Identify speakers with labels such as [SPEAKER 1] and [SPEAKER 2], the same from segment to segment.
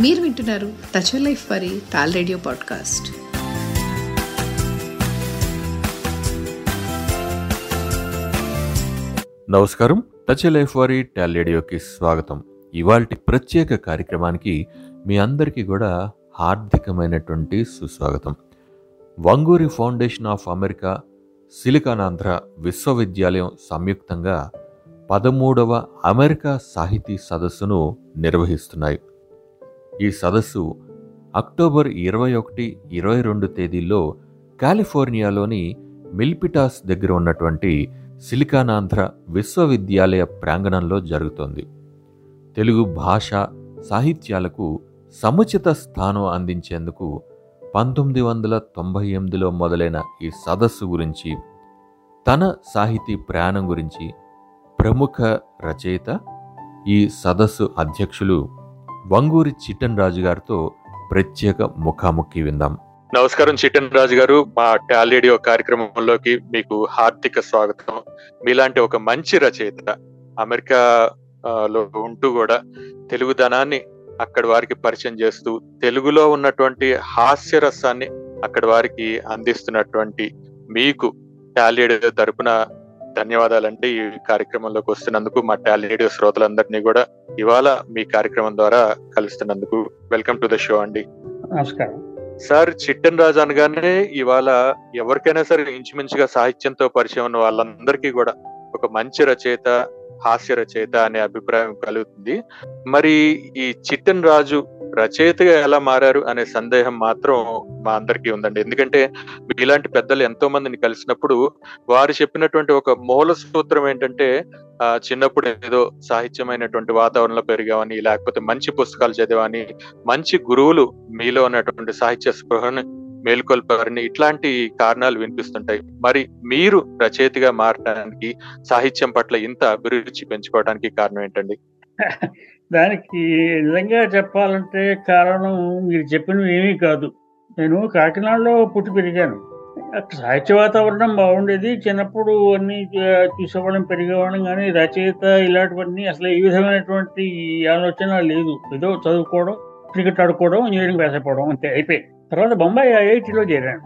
[SPEAKER 1] మీరు వింటున్నారు touch life వారి టాల్ రేడియో పాడ్కాస్ట్
[SPEAKER 2] నమస్కారం. టచ్ లైఫ్ వారి టాల్ రేడియోకి స్వాగతం. ఇవాల్టి ప్రత్యేక కార్యక్రమానికి మీ అందరికీ కూడా హార్దికమైనటువంటి సుస్వాగతం. Vanguri foundation of America Siliconandhra విశ్వవిద్యాలయం సంయుక్తంగా పదమూడవ అమెరికా సాహితీ సదస్సును నిర్వహిస్తున్నాయి. ఈ సదస్సు అక్టోబర్ ఇరవై ఒకటి ఇరవై రెండు తేదీల్లో కాలిఫోర్నియాలోని మిల్పిటాస్ దగ్గర ఉన్నటువంటి సిలికానాంధ్ర విశ్వవిద్యాలయ ప్రాంగణంలో జరుగుతోంది. తెలుగు భాష సాహిత్యాలకు సముచిత స్థానం అందించేందుకు పంతొమ్మిది వందల తొంభై ఎనిమిదిలో మొదలైన ఈ సదస్సు గురించి తన సాహితీ ప్రయాణం గురించి ప్రముఖ రచయిత ఈ సదస్సు అధ్యక్షులు వంగూరి చిట్టన్ రాజు గారితో ప్రత్యేక ముఖాముఖి విందాం. నమస్కారం చిట్టన్ రాజు గారు. మా టాలీడియో కార్యక్రమంలోకి మీకు హార్దిక స్వాగతం. మీలాంటి ఒక మంచి రచయిత అమెరికా లో ఉంటూ కూడా తెలుగుదనాన్ని అక్కడ వారికి పరిచయం చేస్తూ తెలుగులో ఉన్నటువంటి హాస్యరసాన్ని అక్కడ వారికి అందిస్తున్నటువంటి మీకు టాలీడియో తరపున ధన్యవాదాలంటే ఈ కార్యక్రమంలోకి వస్తున్నందుకు మా టాలీడియో శ్రోతలందరినీ కూడా ఇవాళ మీ కార్యక్రమం ద్వారా కలుస్తున్నందుకు. వెల్కమ్ టు ద షో అండి.
[SPEAKER 3] నమస్కారం.
[SPEAKER 2] సార్ చిట్టన్ రాజు అనగానే ఇవాళ ఎవరికైనా సరే ఇంచుమించుగా సాహిత్యంతో పరిచయం ఉన్న వాళ్ళందరికీ కూడా ఒక మంచి రచయిత హాస్య రచయిత అనే అభిప్రాయం కలుగుతుంది. మరి ఈ చిట్టన్ రాజు రచయితగా ఎలా మారారు అనే సందేహం మాత్రం మా అందరికీ ఉందండి. ఎందుకంటే ఇలాంటి పెద్దలు ఎంతో మందిని కలిసినప్పుడు వారు చెప్పినటువంటి ఒక మూల సూత్రం ఏంటంటే ఆ చిన్నప్పుడు ఏదో సాహిత్యమైనటువంటి వాతావరణంలో పెరిగామని లేకపోతే మంచి పుస్తకాలు చదివాని మంచి గురువులు మీలో ఉన్నటువంటి సాహిత్య స్పృహను మేల్కొల్పారని ఇట్లాంటి కారణాలు వినిపిస్తుంటాయి. మరి మీరు రచయితగా మారడానికి సాహిత్యం పట్ల ఇంత అభిరుచి పెంచుకోవడానికి కారణం ఏంటండి?
[SPEAKER 3] దానికి నిజంగా చెప్పాలంటే కారణం మీరు చెప్పినవి ఏమీ కాదు. నేను కాకినాడలో పుట్టి పెరిగాను. అక్కడ సాహిత్య వాతావరణం బాగుండేది. చిన్నప్పుడు అన్ని చూసేవాళ్ళం పెరిగేవాళ్ళం. కానీ రచయిత ఇలాంటివన్నీ అసలు ఏ విధమైనటువంటి ఆలోచన లేదు. ఏదో చదువుకోవడం క్రికెట్ ఆడుకోవడం ఇంజనీరింగ్ పాస్ అంతే అయిపోయి తర్వాత బొంబాయి ఐఐటిలో చేరాను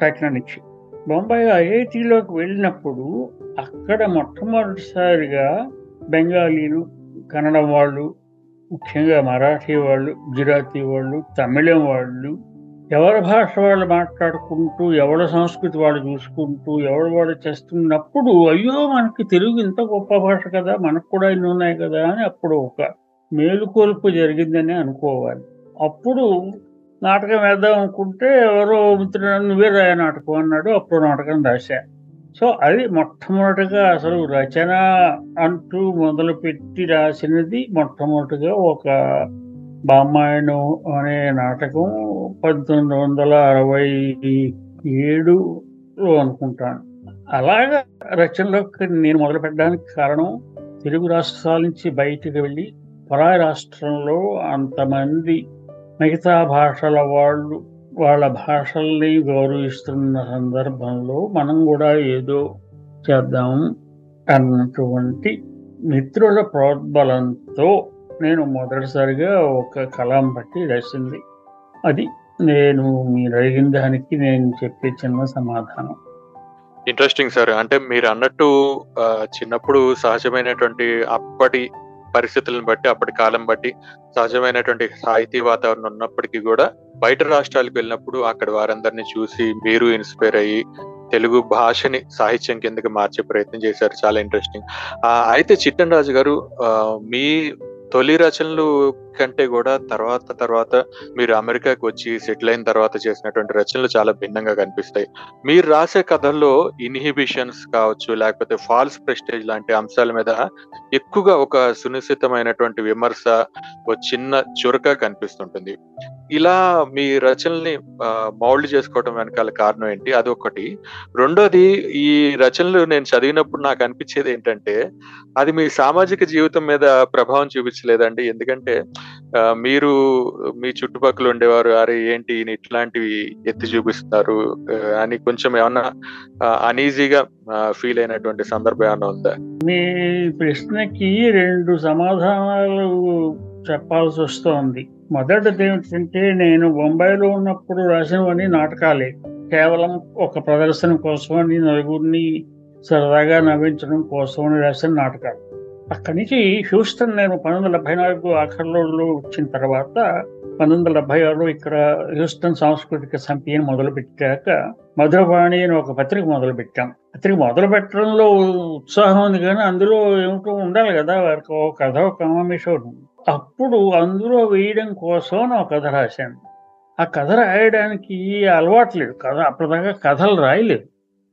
[SPEAKER 3] కాకినాడ నుంచి. బొంబాయి ఐఐటిలోకి వెళ్ళినప్పుడు అక్కడ మొట్టమొదటిసారిగా బెంగాలీలు కన్నడం వాళ్ళు ముఖ్యంగా మరాఠీ వాళ్ళు గుజరాతీ వాళ్ళు తమిళం వాళ్ళు ఎవరి భాష వాళ్ళు మాట్లాడుకుంటూ ఎవరి సంస్కృతి వాళ్ళు చూసుకుంటూ ఎవరు వాళ్ళు చేస్తున్నప్పుడు అయ్యో మనకి తెలుగు ఇంత గొప్ప భాష కదా మనకు కూడా ఇన్ని ఉన్నాయి కదా అని అప్పుడు ఒక మేలుకొలుపు జరిగిందని అనుకోవాలి. అప్పుడు నాటకం వేద్దాం అనుకుంటే ఎవరో మిత్రుడు నువ్వే రాయ నాటకం అన్నాడు. అప్పుడు నాటకం రాశాను సో అది మొట్టమొదటిగా అసలు రచన అంటూ మొదలుపెట్టి రాసినది మొట్టమొదటిగా ఒక బామాయణం అనే నాటకం పంతొమ్మిది వందల అరవై ఏడులో అనుకుంటాను. అలాగా రచనలోకి నేను మొదలు పెట్టడానికి కారణం తెలుగు రాష్ట్రాల నుంచి బయటికి వెళ్ళి పరాయ రాష్ట్రంలో అంతమంది మిగతా భాషల వాళ్ళు వాళ్ళ భాషల్ని గౌరవిస్తున్న సందర్భంలో మనం కూడా ఏదో చేద్దాం అన్నటువంటి మిత్రుల ప్రోద్బలంతో నేను మొదటిసారిగా ఒక కలాం పట్టి రాసింది. అది నేను మీరు అడిగిన దానికి నేను చెప్పే చిన్న సమాధానం.
[SPEAKER 2] ఇంట్రెస్టింగ్ సార్ అంటే మీరు అన్నట్టు చిన్నప్పుడు సహజమైనటువంటి అప్పటి పరిస్థితులను బట్టి అప్పటి కాలం బట్టి సహజమైనటువంటి సాహితీ వాతావరణం ఉన్నప్పటికీ కూడా బయట రాష్ట్రాలకు వెళ్ళినప్పుడు అక్కడ వారందరినీ చూసి మీరు ఇన్స్పైర్ అయ్యి తెలుగు భాషని సాహిత్యం కిందకి మార్చే ప్రయత్నం చేశారు. చాలా ఇంట్రెస్టింగ్. అయితే చిట్టన్ రాజు గారు ఆ, మీ తొలి రచనలు కంటే కూడా తర్వాత తర్వాత మీరు అమెరికాకి వచ్చి సెటిల్ అయిన తర్వాత చేసినటువంటి రచనలు చాలా భిన్నంగా కనిపిస్తాయి. మీరు రాసే కథల్లో ఇన్హిబిషన్స్ కావచ్చు లేకపోతే ఫాల్స్ ప్రెస్టేజ్ లాంటి అంశాల మీద ఎక్కువగా ఒక సునిశ్చితమైనటువంటి విమర్శ ఒక చిన్న చురక కనిపిస్తుంటుంది. ఇలా మీ రచనల్ని మౌల్డ్ చేసుకోవడం వెనకాల కారణం ఏంటి? అది ఒకటి రెండోది ఈ రచనలు నేను చదివినప్పుడు నాకు అనిపించేది ఏంటంటే అది మీ సామాజిక జీవితం మీద ప్రభావం అనిపించలేదండి ఎందుకంటే మీరు మీ చుట్టుపక్కల ఉండేవారు అరే ఏంటి ఇట్లాంటివి ఎత్తి చూపిస్తున్నారు? అని కొంచెం ఏమన్నా అనీజీగా ఫీల్ అయినటువంటి సందర్భం ఏమన్నా ఉందా?
[SPEAKER 3] మీ ప్రశ్నకి రెండు సమాధానాలు చెప్పాల్సి వస్తోంది. మొదటిది ఏమిటంటే నేను బొంబాయిలో ఉన్నప్పుడు రాసినవన్నీ నాటకాలే. కేవలం ఒక ప్రదర్శన కోసమని నలుగురిని సరదాగా నవ్వించడం కోసమని రాసిన నాటకాలు. అక్కడి నుంచి హ్యూస్టన్ నేను పంతొమ్మిది వందల డెబ్బై నాలుగు ఆఖరిలో వచ్చిన తర్వాత పంతొమ్మిది వందల డెబ్బై ఆరులో ఇక్కడ హ్యూస్టన్ సాంస్కృతిక సమితి మొదలు పెట్టాక మధురవాణి అని ఒక పత్రిక మొదలు పెట్టాం పత్రిక మొదలు పెట్టడంలో ఉత్సాహం ఉంది కానీ అందులో ఏమిటో ఉండాలి కదా వారికి ఒక కథ ఒక కమామిషం అప్పుడు అందులో వేయడం కోసం నా ఒక కథ రాశాను. ఆ కథ రాయడానికి అలవాట్లేదు కథ అప్పటిదాకా కథలు రాయలేదు.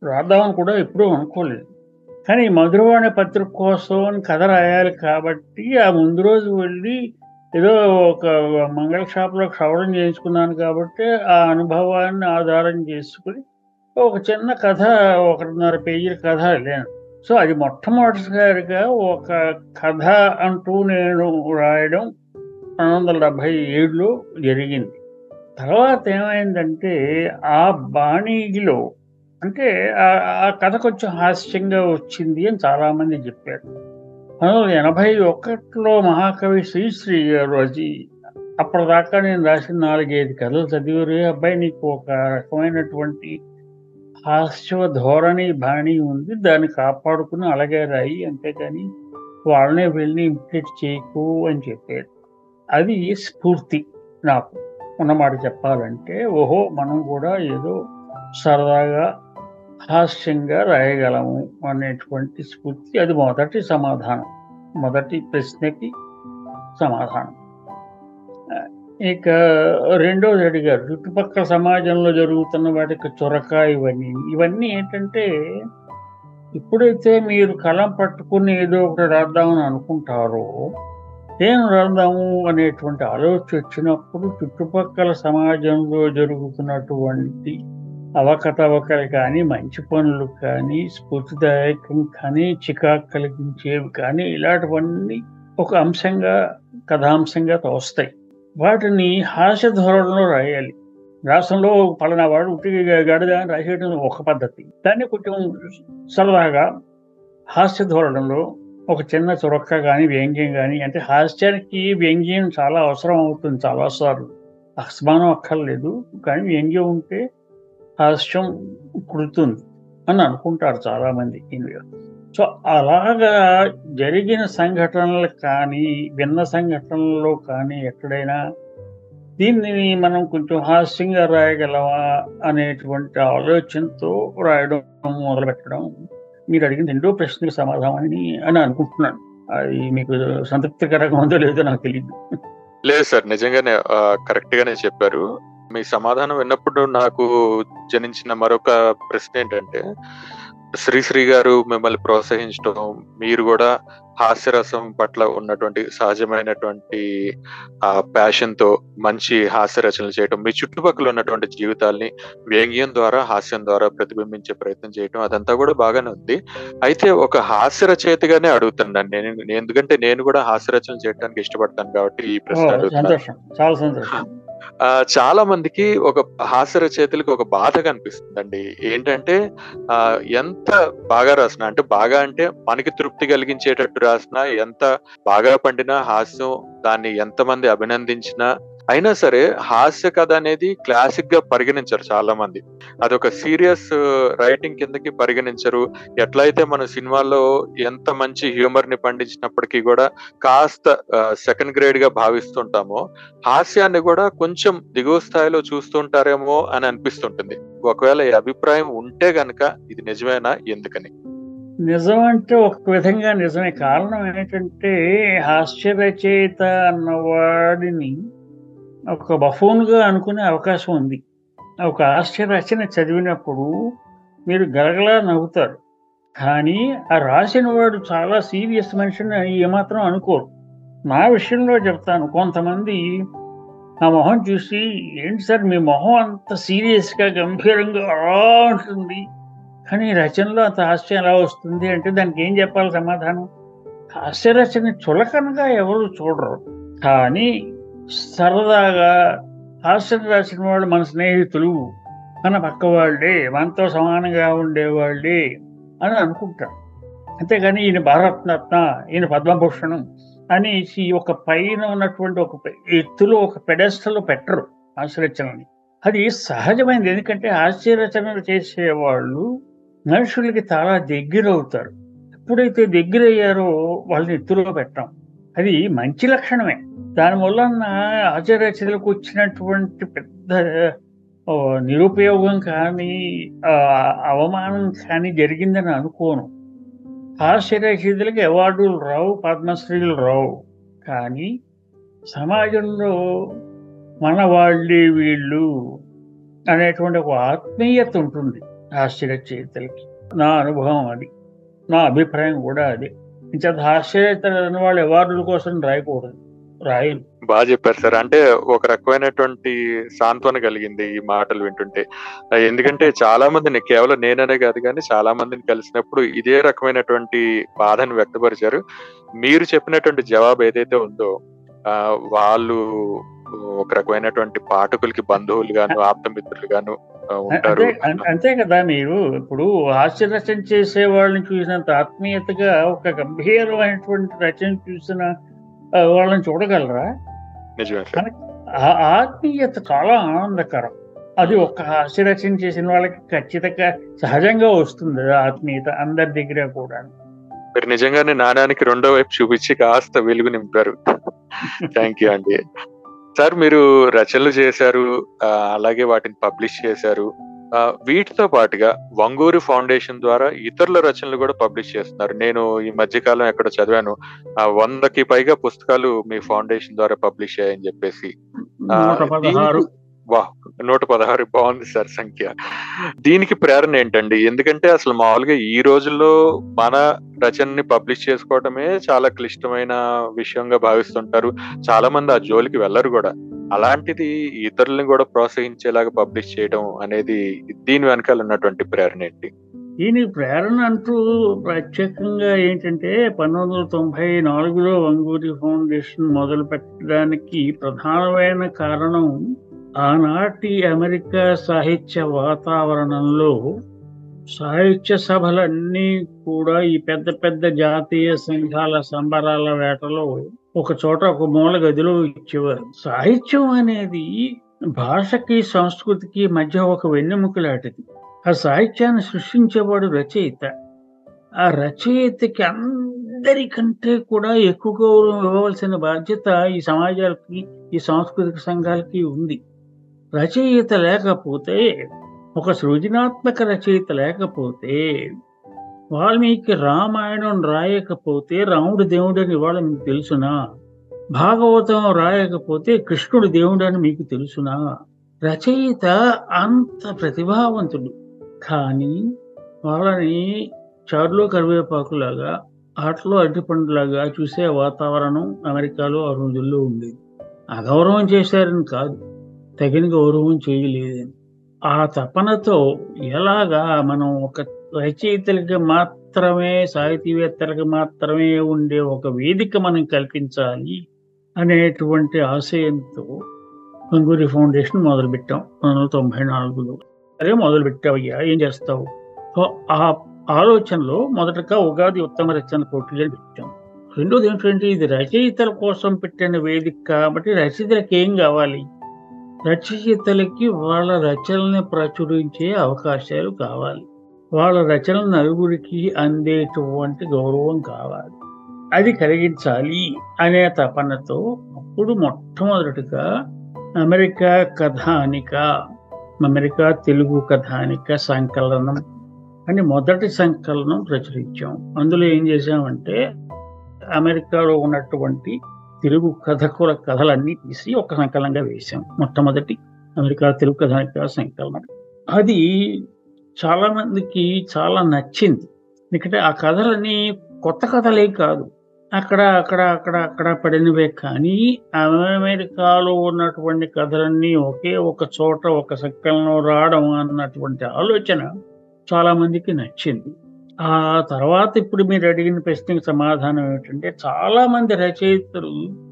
[SPEAKER 3] రాద్దామని కూడా ఎప్పుడూ అనుకోలేదు. కానీ మధురవాణి పత్రిక కోసం కథ రాయాలి కాబట్టి ఆ ముందు రోజు వెళ్ళి ఏదో ఒక మంగళ షాప్లో క్షవరం చేయించుకున్నాను కాబట్టి ఆ అనుభవాన్ని ఆధారం చేసుకుని ఒక చిన్న కథ ఒకటిన్నర పేజీల కథ లేను సో అది మొట్టమొదటిసారిగా ఒక కథ అంటూ నేను రాయడం రెండు వందల డెబ్భై ఏడులో జరిగింది. తర్వాత ఏమైందంటే ఆ బాణీలో అంటే ఆ కథ కొంచెం హాస్యంగా వచ్చింది అని చాలామంది చెప్పారు. పంతొమ్మిది వందల ఎనభై ఒకటిలో మహాకవి శ్రీశ్రీ గారు అది అప్పటిదాకా నేను రాసిన నాలుగైదు కథలు చదివారు. అబ్బాయి నీకు ఒక రకమైనటువంటి హాస్య ధోరణి బాణి ఉంది దాన్ని కాపాడుకుని అలాగే రాయి అంతేకాని వాళ్ళనే వెళ్ళి ఇంప్లిట్ చేయకు అని చెప్పారు. అది స్ఫూర్తి నాకు. ఉన్నమాట చెప్పాలంటే ఓహో మనం కూడా ఏదో సరదాగా హాస్యంగా రాయగలము అనేటువంటి స్ఫూర్తి. అది మొదటి సమాధానం. మొదటి ప్రశ్నకి సమాధానం. ఇక రెండోది అడిగారు చుట్టుపక్కల సమాజంలో జరుగుతున్న వాటికి చొరక ఇవన్నీ. ఇవన్నీ ఏంటంటే ఎప్పుడైతే మీరు కలం పట్టుకుని ఏదో ఒకటి రాద్దామని అనుకుంటారో ఏం రాద్దాము అనేటువంటి ఆలోచన వచ్చినప్పుడు చుట్టుపక్కల సమాజంలో జరుగుతున్నటువంటి అవకతవకలు కానీ మంచి పనులు కానీ స్ఫూర్తిదాయకం కానీ చికాకు కలిగించేవి కానీ ఇలాంటివన్నీ ఒక అంశంగా కథాంశంగా తోస్తాయి. వాటిని హాస్య ధోరణిలో రాయాలి. రాష్ట్రంలో పలానా వాడు ఉట్టి గడిద రాసేయడం ఒక పద్ధతి. దాన్ని కొంచెం సరదాగా హాస్య ధోరణిలో ఒక చిన్న చొరక్క కానీ వ్యంగ్యం కానీ అంటే హాస్యానికి వ్యంగ్యం చాలా అవసరం అవుతుంది చాలాసార్లు. అస్మానం అక్కర్లేదు కానీ వ్యంగ్యం ఉంటే హాస్యం కుడుతుంది అని అనుకుంటారు చాలామంది సో అలాగా జరిగిన సంఘటనలు కానీ విన్న సంఘటనలో కానీ ఎక్కడైనా దీన్ని మనం కొంచెం హాస్యంగా రాయగలవా అనేటువంటి ఆలోచనతో రాయడం మొదలు పెట్టడం మీరు అడిగిన రెండో ప్రశ్నకు సమాధానం అని అని అనుకుంటున్నాను. అది మీకు సంతృప్తికరంగా ఉందో లేదో నాకు తెలియదు
[SPEAKER 2] లేదు సార్ నిజంగానే కరెక్ట్ గానే చెప్పారు. మీ సమాధానం విన్నప్పుడు నాకు జనించిన మరొక ప్రశ్న ఏంటంటే శ్రీశ్రీ గారు మిమ్మల్ని ప్రోత్సహించడం మీరు కూడా హాస్యరసం పట్ల ఉన్నటువంటి సహజమైనటువంటి ఆ ప్యాషన్తో మంచి హాస్య రచనలు చేయటం మీ చుట్టుపక్కల ఉన్నటువంటి జీవితాల్ని వ్యంగ్యం ద్వారా హాస్యం ద్వారా ప్రతిబింబించే ప్రయత్నం చేయటం అదంతా కూడా బాగానే ఉంది. అయితే ఒక హాస్య రచయితగానే అడుగుతున్నాను నేను ఎందుకంటే నేను కూడా హాస్య రచనలు చేయడానికి ఇష్టపడతాను కాబట్టి ఈ ప్రశ్న అడుగుతున్నాను.
[SPEAKER 3] చాలా
[SPEAKER 2] చాలా మందికి ఒక హాస్య రచయితలకు ఒక బాధ కనిపిస్తుందండి. ఏంటంటే ఆ ఎంత బాగా రాసినా అంటే బాగా అంటే మనకి తృప్తి కలిగించేటట్టు రాసినా ఎంత బాగా పండినా హాస్యం దాన్ని ఎంతమంది అభినందించినా అయినా సరే హాస్య కథ అనేది క్లాసిక్గా పరిగణించరు చాలా మంది అదొక సీరియస్ రైటింగ్ uh, కిందకి పరిగణించరు. ఎట్లయితే మన సినిమాలో ఎంత మంచి హ్యూమర్ని పండించినప్పటికీ కూడా కాస్త uh, సెకండ్ గ్రేడ్గా భావిస్తుంటామో హాస్యాన్ని కూడా కొంచెం దిగువ స్థాయిలో చూస్తుంటారేమో అని అనిపిస్తుంటుంది. ఒకవేళ ఈ అభిప్రాయం ఉంటే గనక ఇది నిజమేనా? ఎందుకని?
[SPEAKER 3] నిజం అంటే ఒక విధంగా నిజమే. కారణం ఏంటంటే హాస్య రచయిత అన్నవాడిని ఒక బఫోన్గా అనుకునే అవకాశం ఉంది. ఒక హాస్య రచన చదివినప్పుడు మీరు గలగలా నవ్వుతారు. కానీ ఆ రాసిన వాడు చాలా సీరియస్ మనిషిని ఏమాత్రం అనుకోరు. నా విషయంలో చెప్తాను. కొంతమంది ఆ మొహం చూసి ఏంటి సార్ మీ మొహం అంత సీరియస్గా గంభీరంగా అలా ఉంటుంది? కానీ రచనలో అంత హాస్యం ఎలా వస్తుంది? అంటే దానికి ఏం చెప్పాలి సమాధానం? హాస్య రచన చులకనగా ఎవరు చూడరు. కానీ సరదాగా హాస్యం రాసిన వాళ్ళు మన స్నేహితులు మన పక్క వాళ్ళే మనతో సమానంగా ఉండేవాళ్ళే అని అనుకుంటారు. అంతేగాని ఈయన భారతరత్న ఈయన పద్మభూషణం అనేసి ఒక పైన ఉన్నటువంటి ఒక ఎత్తులో ఒక పెడెస్టల్లో పెట్టరు హాస్యరచనని అది సహజమైనది. ఎందుకంటే హాస్యరచనలు చేసేవాళ్ళు మనుషులకి చాలా దగ్గర అవుతారు ఎప్పుడైతే దగ్గర అయ్యారో వాళ్ళని ఎత్తులో పెట్టాం. అది మంచి లక్షణమే. దాని దానివల్ల ఆచార్యచర్యలకు వచ్చినటువంటి పెద్ద నిరుపయోగం కానీ అవమానం కానీ జరిగిందని అనుకోను. ఆశ్చర్యచర్యలకు అవార్డులు రావు పద్మశ్రీలు రావు. కానీ సమాజంలో మన వాళ్ళే వీళ్ళు అనేటువంటి ఒక ఆత్మీయత ఉంటుంది ఆశ్చర్యచరితలకి నా అనుభవం అది. నా అభిప్రాయం కూడా అదే. ఆశ్చర్యతలు ఆశ్చర్యతలని వాళ్ళు అవార్డుల కోసం రాయకూడదు.
[SPEAKER 2] బాగా చెప్పారు సార్. అంటే ఒక రకమైనటువంటి సాంత్వన కలిగింది ఈ మాటలు వింటుంటే. ఎందుకంటే చాలా మందిని కేవలం నేననే కాదు కానీ చాలా మందిని కలిసినప్పుడు ఇదే రకమైనటువంటి బాధను వ్యక్తపరిచారు. మీరు చెప్పినటువంటి జవాబు ఏదైతే ఉందో ఆ, వాళ్ళు ఒక రకమైనటువంటి పాఠకులకి బంధువులు గాను ఆప్తమిత్రులు గాను ఉంటారు.
[SPEAKER 3] అంతే కదా మీరు. ఇప్పుడు హాస్య రచన చేసే వాళ్ళని చూసినంత ఆత్మీయతగా ఒక గంభీరమైనటువంటి రచన చూసిన వాళ్ళని చూడగలరా?
[SPEAKER 2] నిజమే. సార్
[SPEAKER 3] ఆ ఆత్మీయత చాలా ఆనందకరం. అది ఒక హాస్య రచన చేసిన వాళ్ళకి ఖచ్చితంగా సహజంగా వస్తుంది ఆత్మీయత అందరి దగ్గర కూడా.
[SPEAKER 2] మీరు నిజంగానే నాణానికి రెండో వైపు చూపించి కాస్త వెలుగు నింపారు. థ్యాంక్ యూ అండి. సార్ మీరు రచనలు చేశారు అలాగే వాటిని పబ్లిష్ చేశారు. వీటితో పాటుగా వంగూరి ఫౌండేషన్ ద్వారా ఇతరుల రచనలు కూడా పబ్లిష్ చేస్తున్నారు. నేను ఈ మధ్య కాలం ఎక్కడ చదివాను. ఆ, వందకి పైగా పుస్తకాలు మీ ఫౌండేషన్ ద్వారా పబ్లిష్ అయ్యాయని చెప్పేసి.
[SPEAKER 3] నూట పదహారు
[SPEAKER 2] వా నూట పదహారు బాగుంది సార్ సంఖ్య. దీనికి ప్రేరణ ఏంటండి? ఎందుకంటే అసలు మామూలుగా ఈ రోజుల్లో మన రచనని పబ్లిష్ చేసుకోవటమే చాలా క్లిష్టమైన విషయంగా భావిస్తుంటారు. చాలా మంది ఆ జోలికి వెళ్ళరు కూడా. అలాంటిది ఇతరులను కూడా ప్రోత్సహించేలాగా పబ్లిష్ చేయడం అనేది దీని వెనకాల ఉన్నటువంటి ప్రేరణ ఏంటి?
[SPEAKER 3] దీనికి ప్రేరణ అంటూ ప్రత్యేకంగా ఏంటంటే పంతొమ్మిది వందల తొంభై నాలుగులో వంగూరి ఫౌండేషన్ మొదలు పెట్టడానికి ప్రధానమైన కారణం ఆనాటి అమెరికా సాహిత్య వాతావరణంలో సాహిత్య సభలన్నీ కూడా ఈ పెద్ద పెద్ద జాతీయ సంఘాల సంబరాల వేటలో ఒక చోట ఒక మూల గదిలో ఇచ్చేవారు. సాహిత్యం అనేది భాషకి సంస్కృతికి మధ్య ఒక వెన్నెముక లాంటిది. ఆ సాహిత్యాన్ని సృష్టించేవాడు రచయిత. ఆ రచయితకి అందరికంటే కూడా ఎక్కువ గౌరవం ఇవ్వవలసిన బాధ్యత ఈ సమాజాలకి ఈ సాంస్కృతిక సంఘాలకి ఉంది. రచయిత లేకపోతే ఒక సృజనాత్మక రచయిత లేకపోతే వాల్మీకి రామాయణం రాయకపోతే రాముడు దేవుడని ఇవాళ మీకు తెలుసునా? భాగవతం రాయకపోతే కృష్ణుడు దేవుడని మీకు తెలుసునా? రచయిత అంత ప్రతిభావంతుడు. కానీ వాళ్ళని చారులో కరివేపాకులాగా ఆటలో అరటిపండులాగా చూసే వాతావరణం అమెరికాలో ఆ రోజుల్లో ఉండేది. అగౌరవం చేశారని కాదు. తగిన గౌరవం చేయలేదని ఆ తపనతో ఎలాగా మనం ఒక రచయితలకి మాత్రమే సాహితీవేత్తలకు మాత్రమే ఉండే ఒక వేదిక మనం కల్పించాలి అనేటువంటి ఆశయంతో గంగూరి ఫౌండేషన్ మొదలుపెట్టాం పంతొమ్మిది వందల తొంభై నాలుగులో. అరే మొదలుపెట్టావయ్యా ఏం చేస్తావు? సో ఆ ఆలోచనలో మొదటగా ఉగాది ఉత్తమ రచన పోటీలు పెట్టాం. రెండోది ఏంటంటే ఇది రచయితల కోసం పెట్టిన వేదిక కాబట్టి రచయితలకు ఏం కావాలి? రచయితలకి వాళ్ళ రచనల్ని ప్రచురించే అవకాశాలు కావాలి. వాళ్ళ రచనలు నలుగురికి అందేటువంటి గౌరవం కావాలి. అది కలిగించాలి అనే తపనతో అప్పుడు మొట్టమొదటిగా అమెరికా కథానిక అమెరికా తెలుగు కథానిక సంకలనం అని మొదటి సంకలనం ప్రచురించాం. అందులో ఏం చేశామంటే అమెరికాలో ఉన్నటువంటి తెలుగు కథకుల కథలన్నీ తీసి ఒక సంకలనంగా వేశాం. మొట్టమొదటి అమెరికా తెలుగు కథానిక సంకలనం. అది చాలా మందికి చాలా నచ్చింది. ఎందుకంటే ఆ కథలన్నీ కొత్త కథలే కాదు. అక్కడ అక్కడ అక్కడ అక్కడ పడినవే కానీ అమెరికాలో ఉన్నటువంటి కథలన్నీ ఒకే ఒక చోట ఒక సంకలనం రావడం అన్నటువంటి ఆలోచన చాలా మందికి నచ్చింది. ఆ తర్వాత ఇప్పుడు మీరు అడిగిన ప్రశ్నకి సమాధానం ఏమిటంటే చాలా మంది రచయితలు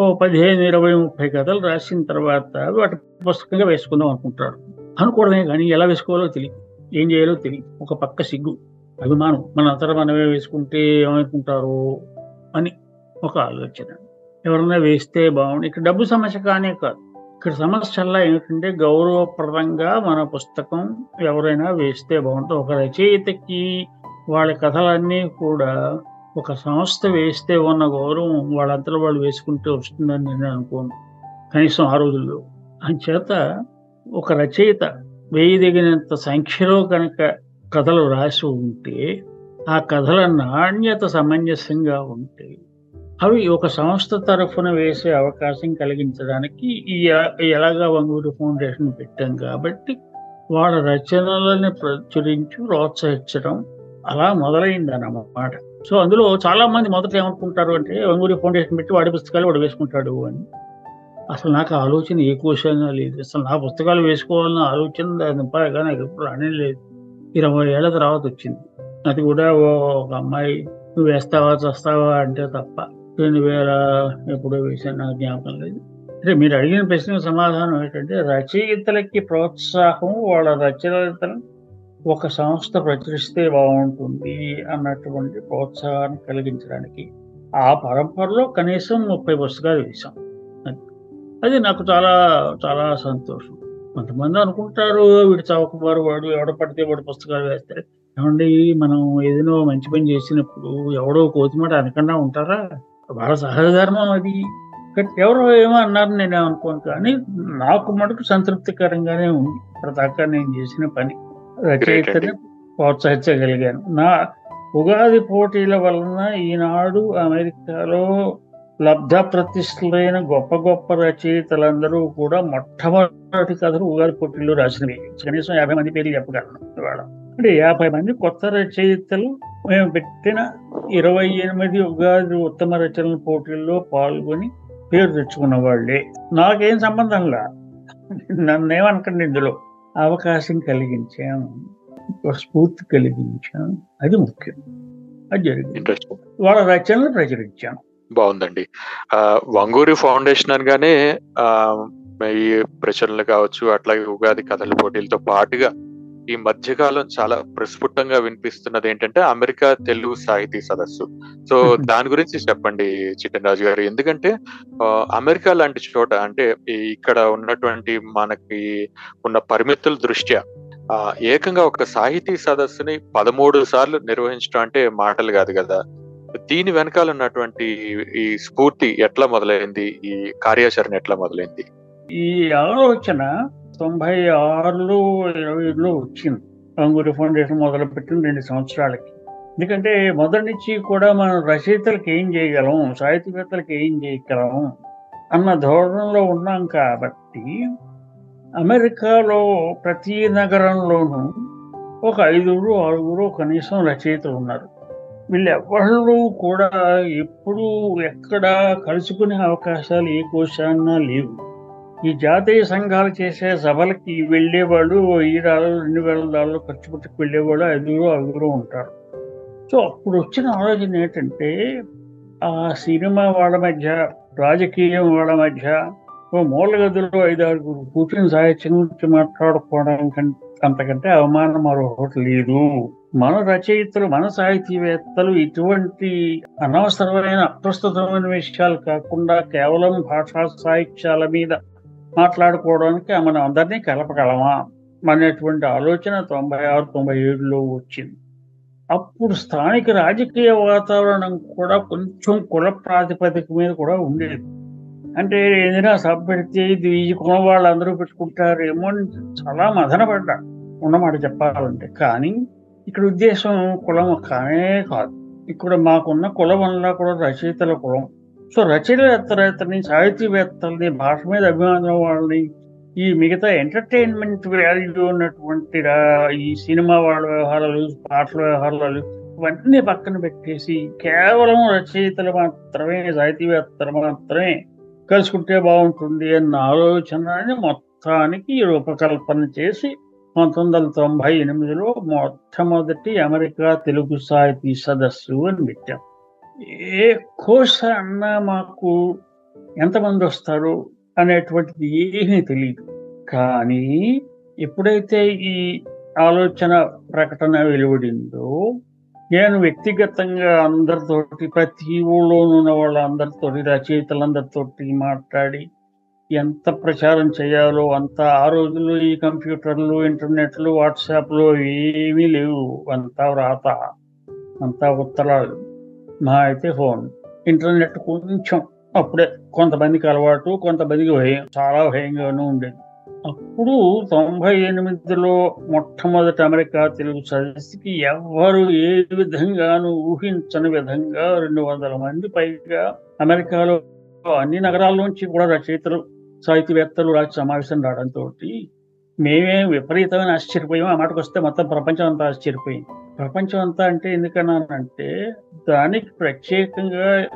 [SPEAKER 3] ఓ పదిహేను ఇరవై ముప్పై కథలు రాసిన తర్వాత వాటి పుస్తకంగా వేసుకుందాం అనుకుంటారు. అనుకోవడమే కానీ ఎలా వేసుకోవాలో తెలియదు ఏం చేయాలో తెలియదు ఒక పక్క సిగ్గు అభిమానం. మన అంతటా మనమే వేసుకుంటే ఏమనుకుంటారు అని ఒక ఆలోచన. ఎవరన్నా వేస్తే బాగుండు. ఇక్కడ డబ్బు సమస్య కానే కాదు. ఇక్కడ సమస్యల్లా ఏమిటంటే గౌరవప్రదంగా మన పుస్తకం ఎవరైనా వేస్తే బాగుంటుంది. ఒక రచయితకి వాళ్ళ కథలన్నీ కూడా ఒక సంస్థ వేస్తే ఉన్న గౌరవం వాళ్ళంతలో వాళ్ళు వేసుకుంటే వస్తుందని నేను అనుకోను కనీసం ఆ రోజుల్లో. అంచేత ఒక రచయిత వేయదగినంత సంఖ్యలో కనుక కథలు రాసి ఉంటే ఆ కథల నాణ్యత సమంజసంగా ఉంటే అవి ఒక సంస్థ తరఫున వేసే అవకాశం కలిగించడానికి ఈ ఈ ఎలాగా వంగూరి ఫౌండేషన్ పెట్టాం కాబట్టి వాళ్ళ రచనలని ప్రచురించి ప్రోత్సహించడం అలా మొదలైంది అన్నమాట సో అందులో చాలా మంది మొదట ఏమనుకుంటారు అంటే వంగూరి ఫౌండేషన్ పెట్టి వాడి పుస్తకాలు వాడు వేసుకుంటాడు అని. అసలు నాకు ఆలోచన ఏ కోశంగా లేదు. అసలు నా పుస్తకాలు వేసుకోవాలన్న ఆలోచన దాని నాకు ఎప్పుడు అనే లేదు ఇరవై ఏళ్ళ తర్వాత వచ్చింది. అది కూడా ఓ- ఒక అమ్మాయి నువ్వు వేస్తావా చేస్తావా? అంటే తప్ప రెండు వేల ఎప్పుడో వేసాను నాకు జ్ఞాపకం లేదు. అంటే మీరు అడిగిన ప్రశ్నకు సమాధానం ఏంటంటే రచయితలకి ప్రోత్సాహం వాళ్ళ రచయితలను ఒక సంస్థ ప్రచురిస్తే బాగుంటుంది అన్నటువంటి ప్రోత్సాహాన్ని కలిగించడానికి ఆ పరంపరలో కనీసం ముప్పై పుస్తకాలు వేశాం. అది- నాకు చాలా చాలా సంతోషం. కొంతమంది అనుకుంటారు వీడు చౌకబారు వాడు ఎవడ పడితే వాడు పుస్తకాలు వేస్తారు ఏమండి మనం ఏదైనా మంచి పని చేసినప్పుడు ఎవడో కోతిమాట అనకుండా ఉంటారా? వాళ్ళ సహజధర్మం అది. ఎవరో ఏమో అన్నారు నేను అనుకోను కానీ నాకు మటుకు సంతృప్తికరంగానే ఉంది. ఇప్పటిదాకా నేను చేసిన పని. రచయితని ప్రోత్సహించగలిగాను. నా ఉగాది పోటీల వలన ఈనాడు అమెరికాలో లబ్ధ ప్రతిష్ఠులైన గొప్ప గొప్ప రచయితలందరూ కూడా మొట్టమొదటి కథలు ఉగాది పోటీల్లో రాసినవి. కనీసం యాభై మంది పేర్లు చెప్పగలను ఇవాళ. అంటే యాభై మంది కొత్త రచయితలు. మేము పెట్టిన ఇరవై ఎనిమిది ఉగాది ఉత్తమ రచనల పోటీల్లో పాల్గొని పేరు తెచ్చుకున్న వాళ్ళే. నాకేం సంబంధంలా నన్నేమనకండి ఇందులో. అవకాశం కలిగించాం ఒక స్ఫూర్తి కలిగించాం. అది ముఖ్యం. అది జరిగింది వాళ్ళ రచనలు ప్రచురించాం.
[SPEAKER 2] బాగుందండి. ఆ, వంగూరి ఫౌండేషన్ అనగానే ఆ, ఈ ప్రచురణలు కావచ్చు అట్లాగే ఉగాది కథల పోటీలతో పాటుగా ఈ మధ్యకాలం చాలా ప్రస్ఫుటంగా వినిపిస్తున్నది ఏంటంటే అమెరికా తెలుగు సాహితీ సదస్సు. సో. దాని గురించి చెప్పండి చిట్టన్ రాజు గారు. ఎందుకంటే అమెరికా లాంటి చోట అంటే ఇక్కడ ఉన్నటువంటి మనకి ఉన్న పరిమితుల దృష్ట్యా ఆ, ఏకంగా ఒక సాహితీ సదస్సుని పదమూడు సార్లు నిర్వహించడం అంటే మాటలు కాదు కదా. దీని వెనకాల ఉన్నటువంటి ఈ స్ఫూర్తి ఎట్లా మొదలైంది? ఈ కార్యాచరణ ఎట్లా మొదలైంది?
[SPEAKER 3] ఈ ఆలోచన తొంభై ఆరులో ఇరవైలో వచ్చింది. అంగూరి ఫౌండేషన్ మొదలుపెట్టిన రెండు సంవత్సరాలకి. ఎందుకంటే మొదటి నుంచి కూడా మనం రచయితలకు ఏం చేయగలం సాహిత్యవేత్తలకు ఏం చేయగలం అన్న ధోరణిలో ఉన్నాం కాబట్టి అమెరికాలో ప్రతి నగరంలోనూ ఒక ఐదుగురు ఆరుగురు కనీసం రచయితలు ఉన్నారు. వీళ్ళెవ్వళ్ళు కూడా ఎప్పుడూ ఎక్కడా కలుసుకునే అవకాశాలు ఏ కోశాన్నా లేవు. ఈ జాతీయ సంఘాలు చేసే సభలకి వెళ్ళేవాళ్ళు ఈ డాలర్లు రెండు వేల డాలర్లు ఖర్చు పెట్టుకు వెళ్ళేవాళ్ళు ఐదుగురు ఆరుగురు ఉంటారు. సో అప్పుడు వచ్చిన ఆలోచన ఏంటంటే ఆ సినిమా వాళ్ళ మధ్య రాజకీయం వాళ్ళ మధ్య ఓ మూల ఐదు ఆరుగురు కూర్చుని సాహిత్యం గురించి మాట్లాడుకోవడం అంతకంటే అవమానం మరొకటి లేదు. మన రచయితలు మన సాహితీవేత్తలు ఇటువంటి అనవసరమైన అప్రస్తుతమైన విషయాలు కాకుండా కేవలం భాషా సాహిత్యాల మీద మాట్లాడుకోవడానికి మనం అందరినీ కలపగలమా అనేటువంటి ఆలోచన తొంభై ఆరు తొంభై ఏడులో వచ్చింది. అప్పుడు స్థానిక రాజకీయ వాతావరణం కూడా కొంచెం కుల ప్రాతిపదిక మీద కూడా ఉండేది. అంటే ఏదైనా సభ పెడితే ఇది ఈ కులం వాళ్ళందరూ పెట్టుకుంటారేమో అని చాలా మదనపడ్డా ఉన్నమాట చెప్పాలంటే. కానీ ఇక్కడ ఉద్దేశం కులం కానే కాదు. ఇక్కడ మాకున్న కులం వల్ల కూడా రచయితల కులం సో రచయితవేత్తలని సాహితీవేత్తల్ని భాష మీద అభిమానం వాళ్ళని ఈ మిగతా ఎంటర్టైన్మెంట్ వాల్యూ ఉన్నటువంటి ఈ సినిమా వాళ్ళ వ్యవహారాలు పాటల వ్యవహారాలు ఇవన్నీ పక్కన పెట్టేసి కేవలం రచయితలు మాత్రమే సాహితీవేత్తలు మాత్రమే కలుసుకుంటే బాగుంటుంది అన్న ఆలోచనని మొత్తానికి రూపకల్పన చేసి పంతొమ్మిది వందల తొంభై ఎనిమిదిలో మొట్టమొదటి అమెరికా తెలుగు సాహితీ సదస్సు అని పెట్టాం. ఏ కోర్స్ అన్నా మాకు ఎంతమంది వస్తారు అనేటువంటిది ఏమీ తెలియదు కానీ ఎప్పుడైతే ఈ ఆలోచన ప్రకటన వెలువడిందో నేను వ్యక్తిగతంగా అందరితోటి ప్రతి ఊళ్ళోనూ ఉన్న వాళ్ళందరితోటి రచయితలందరితోటి మాట్లాడి ఎంత ప్రచారం చేయాలో అంత ఆ రోజుల్లో ఈ కంప్యూటర్లు ఇంటర్నెట్లు వాట్సాప్లు ఏమీ లేవు. అంతా వ్రాత అంతా ఉత్తరాలు. మా అయితే ఫోన్ ఇంటర్నెట్ కొంచెం అప్పుడే కొంతమందికి అలవాటు కొంతమందికి భయం చాలా భయంగానూ ఉండేది. అప్పుడు తొంభై ఎనిమిదిలో మొట్టమొదటి అమెరికా తెలుగు సదస్సుకి ఎవ్వరు ఏ విధంగానూ ఊహించని విధంగా రెండు వందల మంది పైగా అమెరికాలో అన్ని నగరాల్లోంచి కూడా రచయితలు సాహితీవేత్తలు రాసి సమావేశం రావడంతో మేమే విపరీతమైన ఆశ్చర్యపోయాం. ఆ మాటకు వస్తే మొత్తం ప్రపంచం అంతా ఆశ్చర్యపోయింది. ప్రపంచం అంతా అంటే ఎందుకన్నానంటే దానికి ప్రత్యేకంగా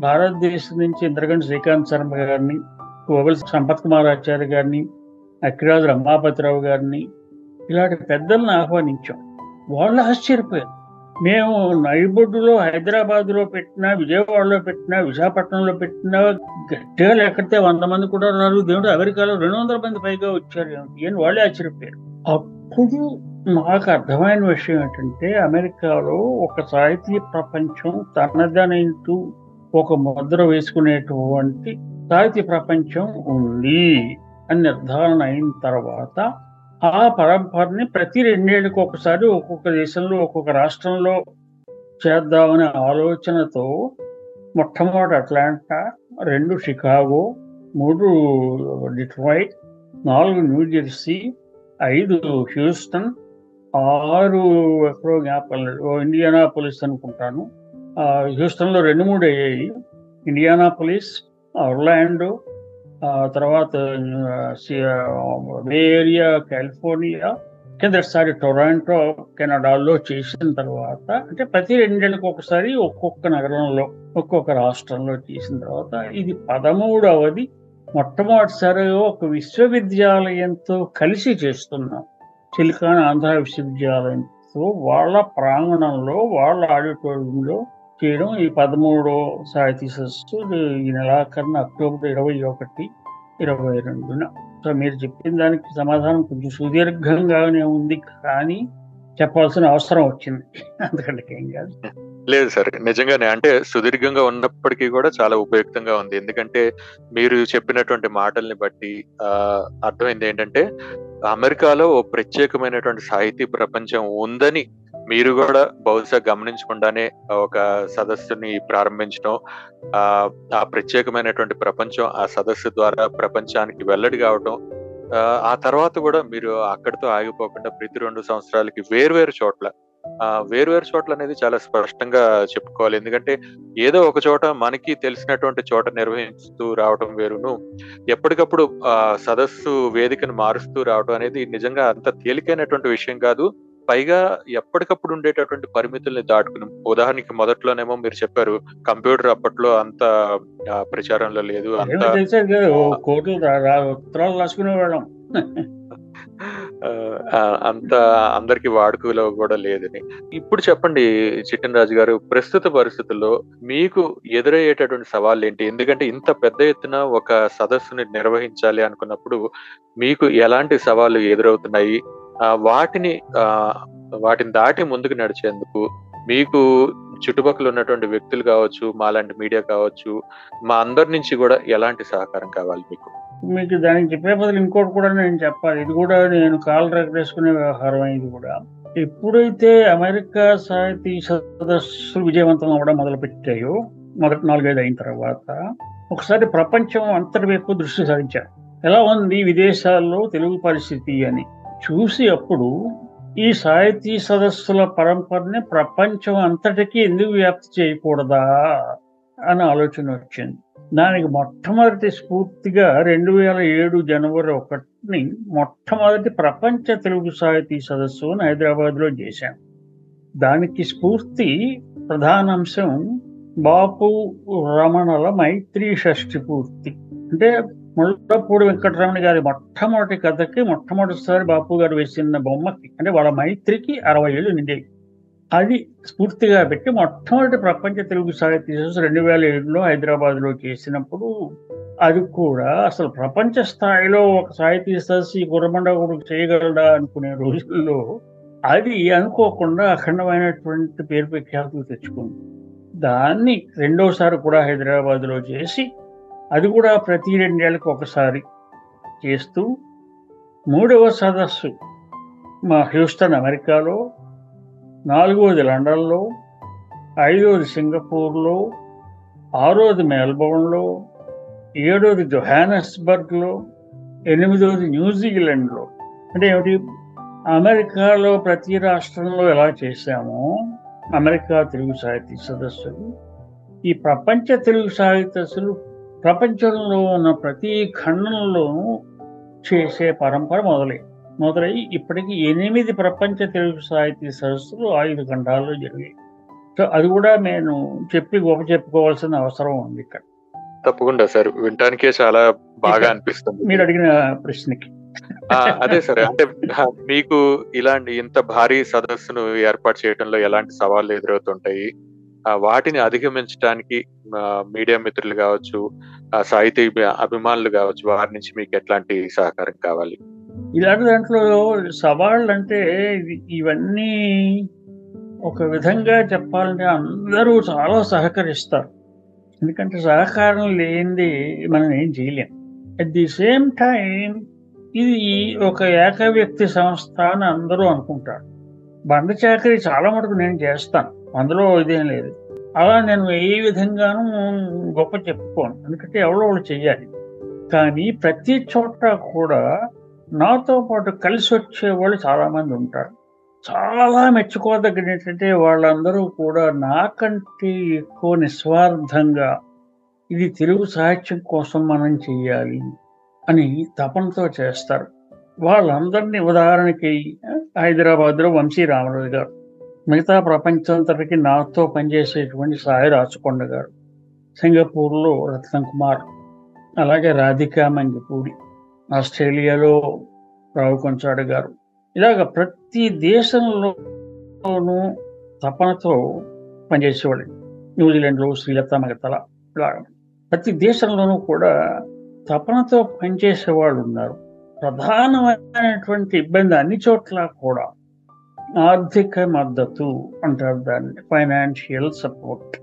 [SPEAKER 3] భారతదేశం నుంచి ఇంద్రగంటి శ్రీకాంత్ శర్మ గారిని గోగుల సంపత్ కుమార్ ఆచార్య గారిని అక్కిరాజు రమాపతిరావు గారిని ఇలాంటి పెద్దలను ఆహ్వానించాం. వాళ్ళు ఆశ్చర్యపోయారు. మేము నైబొడ్డులో హైదరాబాద్లో పెట్టినా విజయవాడలో పెట్టినా విశాఖపట్నంలో పెట్టినా గట్టిగా లేకపోతే వంద మంది కూడా రారు దేవుడు అమెరికాలో రెండు వందల మంది పైగా వచ్చారు. ఏమిటి అని వాళ్ళే ఆశ్చర్యపోయారు. అప్పుడు నాకు అర్థమైన విషయం ఏంటంటే అమెరికాలో ఒక సాహితీ ప్రపంచం తనదనంటూ ఒక ముద్ర వేసుకునేటువంటి సాహితీ ప్రపంచం ఉంది అని నిర్ధారణ అయిన తర్వాత ఆ పరంపరని ప్రతి రెండేళ్ళకి ఒకసారి ఒక్కొక్క దేశంలో ఒక్కొక్క రాష్ట్రంలో చేద్దామనే ఆలోచనతో మొట్టమొదటి అట్లాంటా రెండు షికాగో మూడు డిట్రాయిట్ నాలుగు న్యూజెర్సీ ఐదు హ్యూస్టన్ ఆరు ఎక్కడో జ్ఞాపకం ఇండియానా పోలీస్ ఇండియానాపోలిస్ అనుకుంటాను. ఆ, హ్యూస్టన్లో రెండు మూడు అయ్యాయి. ఇండియానాపోలిస్ పోలీస్ ఆ తర్వాత బే ఏరియా కాలిఫోర్నియా కిందసారి టొరాంటో కెనడాలో చేసిన తర్వాత అంటే ప్రతి రెండేళ్ళకి ఒకసారి ఒక్కొక్క నగరంలో ఒక్కొక్క రాష్ట్రంలో చేసిన తర్వాత ఇది పదమూడవది మొట్టమొదటిసారిగా ఒక విశ్వవిద్యాలయంతో కలిసి చేస్తున్నాం. చిలికాన్ ఆంధ్ర విశ్వవిద్యాలయంతో వాళ్ళ ప్రాంగణంలో వాళ్ళ ఆడిటోరియంలో చేయడం ఈ పదమూడో సాహితీ సదస్సు ఈ నెలాఖరున అక్టోబర్ ఇరవై ఒకటి ఇరవై రెండున. సో మీరు చెప్పిన దానికి సమాధానం కొంచెం సుదీర్ఘంగానే ఉంది కానీ చెప్పాల్సిన అవసరం వచ్చింది. అందుకంటే ఏం కాదు.
[SPEAKER 2] లేదు సార్ నిజంగానే అంటే సుదీర్ఘంగా ఉన్నప్పటికీ కూడా చాలా ఉపయుక్తంగా ఉంది. ఎందుకంటే మీరు చెప్పినటువంటి మాటల్ని బట్టి అర్థమైంది ఏంటంటే అమెరికాలో ఓ ప్రత్యేకమైనటువంటి సాహితీ ప్రపంచం ఉందని మీరు కూడా బహుశా గమనించకుండానే ఒక సదస్సుని ప్రారంభించడం ఆ ఆ ప్రత్యేకమైనటువంటి ప్రపంచం ఆ సదస్సు ద్వారా ప్రపంచానికి వెల్లడి కావడం ఆ, తర్వాత కూడా మీరు అక్కడితో ఆగిపోకుండా ప్రతి రెండు సంవత్సరాలకి వేర్వేరు చోట్ల ఆ వేర్వేరు చోట్ల అనేది చాలా స్పష్టంగా చెప్పుకోవాలి. ఎందుకంటే ఏదో ఒక చోట మనకి తెలిసినటువంటి చోట నిర్వహిస్తూ రావడం వేరును. ఎప్పటికప్పుడు ఆ సదస్సు వేదికను మారుస్తూ రావడం అనేది నిజంగా అంత తేలికైనటువంటి విషయం కాదు. పైగా ఎప్పటికప్పుడు ఉండేటటువంటి పరిమితుల్ని దాటుకుని ఉదాహరణకి మొదట్లోనేమో మీరు చెప్పారు కంప్యూటర్ అప్పట్లో అంత ప్రచారంలో లేదు అంత అంత అందరికి వాడుకలో కూడా లేదని. ఇప్పుడు చెప్పండి చిట్టన్ రాజు గారు ప్రస్తుత పరిస్థితుల్లో మీకు ఎదురయ్యేటటువంటి సవాళ్ళు ఏంటి ఎందుకంటే ఇంత పెద్ద ఎత్తున ఒక సదస్సుని నిర్వహించాలి అనుకున్నప్పుడు మీకు ఎలాంటి సవాళ్ళు ఎదురవుతున్నాయి? వాటిని వాటిని దాటి ముందుకు నడిచేందుకు మీకు చుట్టుపక్కల ఉన్నటువంటి వ్యక్తులు కావచ్చు మాలాంటి మీడియా కావచ్చు మా అందరి నుంచి కూడా ఎలాంటి సహకారం కావాలి మీకు?
[SPEAKER 3] మీకు దానికి చెప్పే బదులు ఇంకోటి కూడా నేను చెప్పాలి. ఇది కూడా నేను కాలు రగరేసుకునే వ్యవహారం ఇది కూడా. ఎప్పుడైతే అమెరికా సాహితీ సదస్సులు విజయవంతం అవ్వడం మొదలు పెట్టాయో మొదటి నాలుగైదు అయిన తర్వాత ఒకసారి ప్రపంచం అంతటి వైపు దృష్టి సారించారు. ఎలా ఉంది విదేశాల్లో తెలుగు పరిస్థితి అని. చూసి అప్పుడు ఈ సాహితీ సదస్సుల పరంపరని ప్రపంచం అంతటికీ ఎందుకు వ్యాప్తి చేయకూడదా అని ఆలోచన వచ్చింది. దానికి మొట్టమొదటి స్ఫూర్తిగా రెండు వేల ఏడు జనవరి ఒకటిని మొట్టమొదటి ప్రపంచ తెలుగు సాహితీ సదస్సు అని హైదరాబాద్లో చేశాం. దానికి స్ఫూర్తి ప్రధాన అంశం బాపు రమణల మైత్రి షష్ఠి పూర్తి. అంటే ముళ్ళపూడి వెంకటరమణ గారి మొట్టమొదటి కథకి మొట్టమొదటిసారి బాపు గారు వేసిన బొమ్మకి అంటే వాళ్ళ మైత్రికి అరవై ఏళ్ళు నిండేవి అది స్ఫూర్తిగా పెట్టి మొట్టమొదటి ప్రపంచ తెలుగు సాహిత్య సదస్సు రెండు వేల ఏడులో హైదరాబాద్లో చేసినప్పుడు అది కూడా అసలు ప్రపంచ స్థాయిలో ఒక సాహితీ సదస్సు గురమండ కూడా చేయగలడా అనుకునే రోజుల్లో అది అనుకోకుండా అఖండమైనటువంటి పేరు ప్రఖ్యాతులు తెచ్చుకుంది. దాన్ని రెండోసారి కూడా హైదరాబాద్లో చేసి అది కూడా ప్రతి రెండేళ్ళకి ఒకసారి చేస్తూ మూడవ సదస్సు మా హ్యూస్టన్ అమెరికాలో నాలుగవది లండన్లో ఐదవది సింగపూర్లో ఆరోది మెల్బోర్న్లో ఏడోది జొహానస్బర్గ్లో ఎనిమిదవది న్యూజిలాండ్లో. అంటే ఏమిటి? అమెరికాలో ప్రతి రాష్ట్రంలో ఎలా చేశామో అమెరికా తెలుగు సాహితీ సదస్సులు ఈ ప్రపంచ తెలుగు సాహిత్యసులు ప్రపంచంలో ఉన్న ప్రతి ఖండంలోనూ చేసే పరంపర మొదలై మొదలై ఇప్పటికి ఎనిమిది ప్రపంచ తెలుగు సాహితీ సదస్సులు ఐదు ఖండాల్లో జరిగాయి. సో అది కూడా నేను చెప్పి గొప్ప చెప్పుకోవాల్సిన అవసరం ఉంది ఇక్కడ.
[SPEAKER 2] తప్పకుండా సార్ వినటానికే చాలా బాగా అనిపిస్తుంది.
[SPEAKER 3] మీరు అడిగిన ప్రశ్నకి.
[SPEAKER 2] అదే సరే అంటే మీకు ఇలాంటి ఇంత భారీ సదస్సును ఏర్పాటు చేయడంలో ఎలాంటి సవాళ్ళు ఎదురవుతుంటాయి? వాటిని అధిగమించడానికి మీడియా మిత్రులు కావచ్చు సాహితీ అభిమానులు కావచ్చు వారి నుంచి మీకు ఎట్లాంటి సహకారం కావాలి?
[SPEAKER 3] ఇలాంటి దాంట్లో సవాళ్ళు అంటే ఇవన్నీ ఒక విధంగా చెప్పాలంటే అందరూ చాలా సహకరిస్తారు. ఎందుకంటే సహకారం లేనిది మనం ఏం చేయలేం. అట్ ది సేమ్ టైం ఇది ఒక ఏక వ్యక్తి సంస్థ అని అందరూ అనుకుంటారు. బండ చాకరీ చాలా మటుకు నేను చేస్తాను. అందులో ఇదేం లేదు. అలా నేను ఏ విధంగానూ గొప్ప చెప్పుకోను. ఎందుకంటే ఎవరో వాళ్ళు చెయ్యాలి. కానీ ప్రతి చోట కూడా నాతో పాటు కలిసి వచ్చే వాళ్ళు చాలామంది ఉంటారు. చాలా మెచ్చుకోదగ్గర ఏంటంటే వాళ్ళందరూ కూడా నాకంటే ఎక్కువ నిస్వార్థంగా ఇది తెలుగు సాహిత్యం కోసం మనం చెయ్యాలి అని తపనతో చేస్తారు. వాళ్ళందరినీ ఉదాహరణకి హైదరాబాద్లో వంశీ రామరాజు గారు. మిగతా ప్రపంచంతటికి నాతో పనిచేసేటువంటి సాయి రాచకొండ గారు సింగపూర్లో రత్నం కుమార్ అలాగే రాధికా మంగిపూడి ఆస్ట్రేలియాలో రావు కొంచాడు గారు. ఇలాగ ప్రతి దేశంలోనూ తపనతో పనిచేసేవాళ్ళు. న్యూజిలాండ్లో శ్రీలత మగతల ఇలాగ ప్రతి దేశంలోనూ కూడా తపనతో పనిచేసే వాళ్ళు ఉన్నారు. ప్రధానమైనటువంటి ఇబ్బంది అన్ని చోట్ల కూడా ఆర్థిక మద్దతు అంటారు దాన్ని. ఫైనాన్షియల్ సపోర్ట్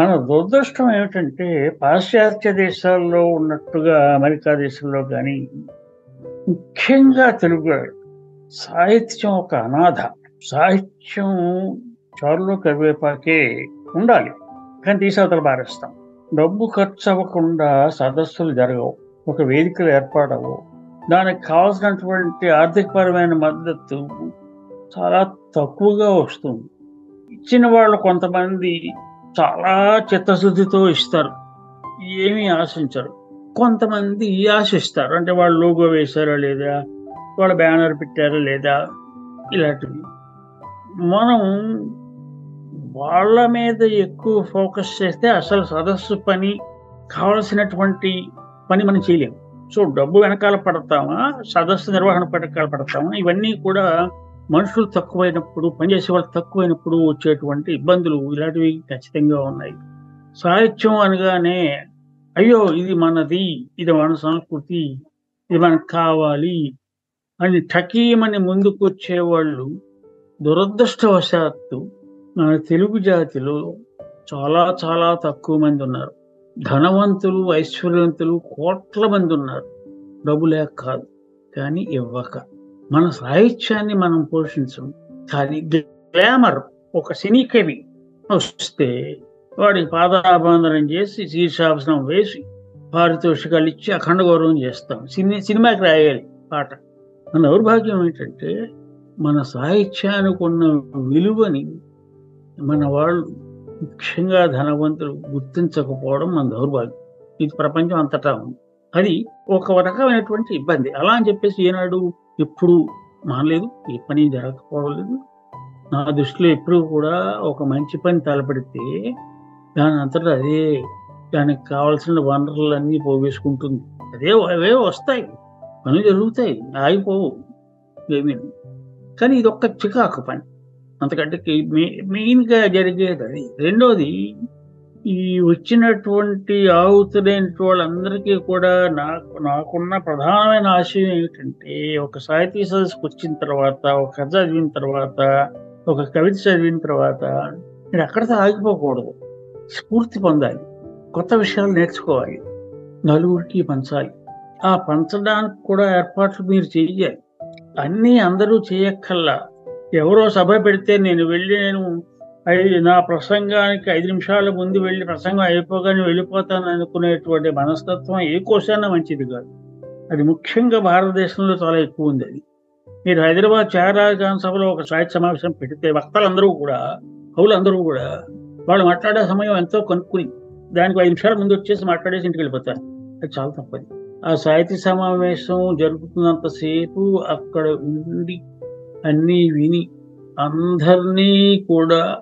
[SPEAKER 3] మన దురదృష్టం ఏమిటంటే పాశ్చాత్య దేశాల్లో ఉన్నట్టుగా అమెరికా దేశంలో కానీ ముఖ్యంగా తెలుగు సాహిత్యం ఒక అనాథ. సాహిత్యం చారులో కరివేపాకే ఉండాలి. కానీ తీసవతలు పారేస్తాం. డబ్బు ఖర్చు అవ్వకుండా సదస్సులు జరగవు. ఒక వేదికలు ఏర్పాడవు దానికి కావాల్సినటువంటి ఆర్థికపరమైన మద్దతు చాలా తక్కువగా వస్తుంది. ఇచ్చిన వాళ్ళు కొంతమంది చాలా చిత్తశుద్ధితో ఇస్తారు. ఏమీ ఆశించరు. కొంతమంది ఆశిస్తారు. అంటే వాళ్ళు లోగో వేశారా లేదా? వాళ్ళ బ్యానర్ పెట్టారా లేదా? ఇలాంటివి. మనం వాళ్ళ మీద ఎక్కువ ఫోకస్ చేస్తే అసలు సదస్సు పని కావలసినటువంటి పని మనం చేయలేము. సో డబ్బు వెనకాల పడతామా? సదస్సు నిర్వహణ వెనకాల పడతామా? ఇవన్నీ కూడా మనుషులు తక్కువైనప్పుడు పనిచేసే వాళ్ళు తక్కువైనప్పుడు వచ్చేటువంటి ఇబ్బందులు ఇలాంటివి ఖచ్చితంగా ఉన్నాయి. సాహిత్యం అనగానే అయ్యో ఇది మనది ఇది మన సంస్కృతి ఇది మనకు కావాలి అని టకీమని ముందుకు వచ్చేవాళ్ళు దురదృష్టవశాత్తు మన తెలుగు జాతిలో చాలా చాలా తక్కువ మంది ఉన్నారు. ధనవంతులు ఐశ్వర్యవంతులు కోట్ల మంది ఉన్నారు. డబ్బు లేక కాదు. కానీ ఇవ్వక. మన సాహిత్యాన్ని మనం పోషించం కానీ గ్లామర్ ఒక సినీ కవి వస్తే వాడికి పాదాబంధనం చేసి శీర్షాసనం వేసి పారితోషికాలు ఇచ్చి అఖండ గౌరవం చేస్తాం. సినీ సినిమాకి రాయాలి పాట. మన దౌర్భాగ్యం ఏంటంటే మన సాహిత్యానికి ఉన్న విలువని మన వాళ్ళు ముఖ్యంగా ధనవంతులు గుర్తించకపోవడం మన దౌర్భాగ్యం. ఇది ప్రపంచం అంతటా ఉంది. అది ఒక రకమైనటువంటి ఇబ్బంది. అలా అని చెప్పేసి ఏనాడు ఎప్పుడు మానలేదు ఏ పని జరగకపోలేదు నా దృష్టిలో ఎప్పుడు కూడా ఒక మంచి పని తలపెడితే దాని అంతటా అదే దానికి కావాల్సిన వనరులన్నీ పోగేసుకుంటుంది. అదే అవే వస్తాయి. పనులు జరుగుతాయి ఆగిపోవు ఏమీ కానీ ఇది ఒక్క చికాకు పని. అంతకంటే మెయిన్గా జరిగేది అది. రెండోది ఈ వచ్చినటువంటి ఆహుతులైన వాళ్ళందరికీ కూడా నాకు నాకున్న ప్రధానమైన ఆశయం ఏమిటంటే ఒక సాహితీ సదస్సుకు వచ్చిన తర్వాత ఒక కథ చదివిన తర్వాత ఒక కవిత చదివిన తర్వాత నేను అక్కడితో ఆగిపోకూడదు. స్ఫూర్తి పొందాలి. కొత్త విషయాలు నేర్చుకోవాలి. నలుగురికి పంచాలి. ఆ పంచడానికి కూడా ఏర్పాట్లు మీరు చేయాలి అన్నీ అందరూ చేయక్కల్లా ఎవరో సభ పెడితే నేను వెళ్ళి నేను అది నా ప్రసంగానికి ఐదు నిమిషాల ముందు వెళ్ళి ప్రసంగం అయిపోగానే వెళ్ళిపోతాను అనుకునేటువంటి మనస్తత్వం ఏ కోసైనా మంచిది కాదు. అది ముఖ్యంగా భారతదేశంలో చాలా ఎక్కువ ఉంది అది. మీరు హైదరాబాద్ చారాజాన్ సభలో ఒక సాహిత్య సమావేశం పెడితే వక్తలందరూ కూడా కవులందరూ కూడా వాళ్ళు మాట్లాడే సమయం ఎంతో కనుక్కుని దానికి ఐదు నిమిషాల ముందు వచ్చేసి మాట్లాడేసి ఇంటికి వెళ్ళిపోతారు. అది చాలా తప్పది. ఆ సాహిత్య సమావేశం జరుగుతున్నంతసేపు అక్కడ ఉండి అన్నీ విని అందరినీ కూడా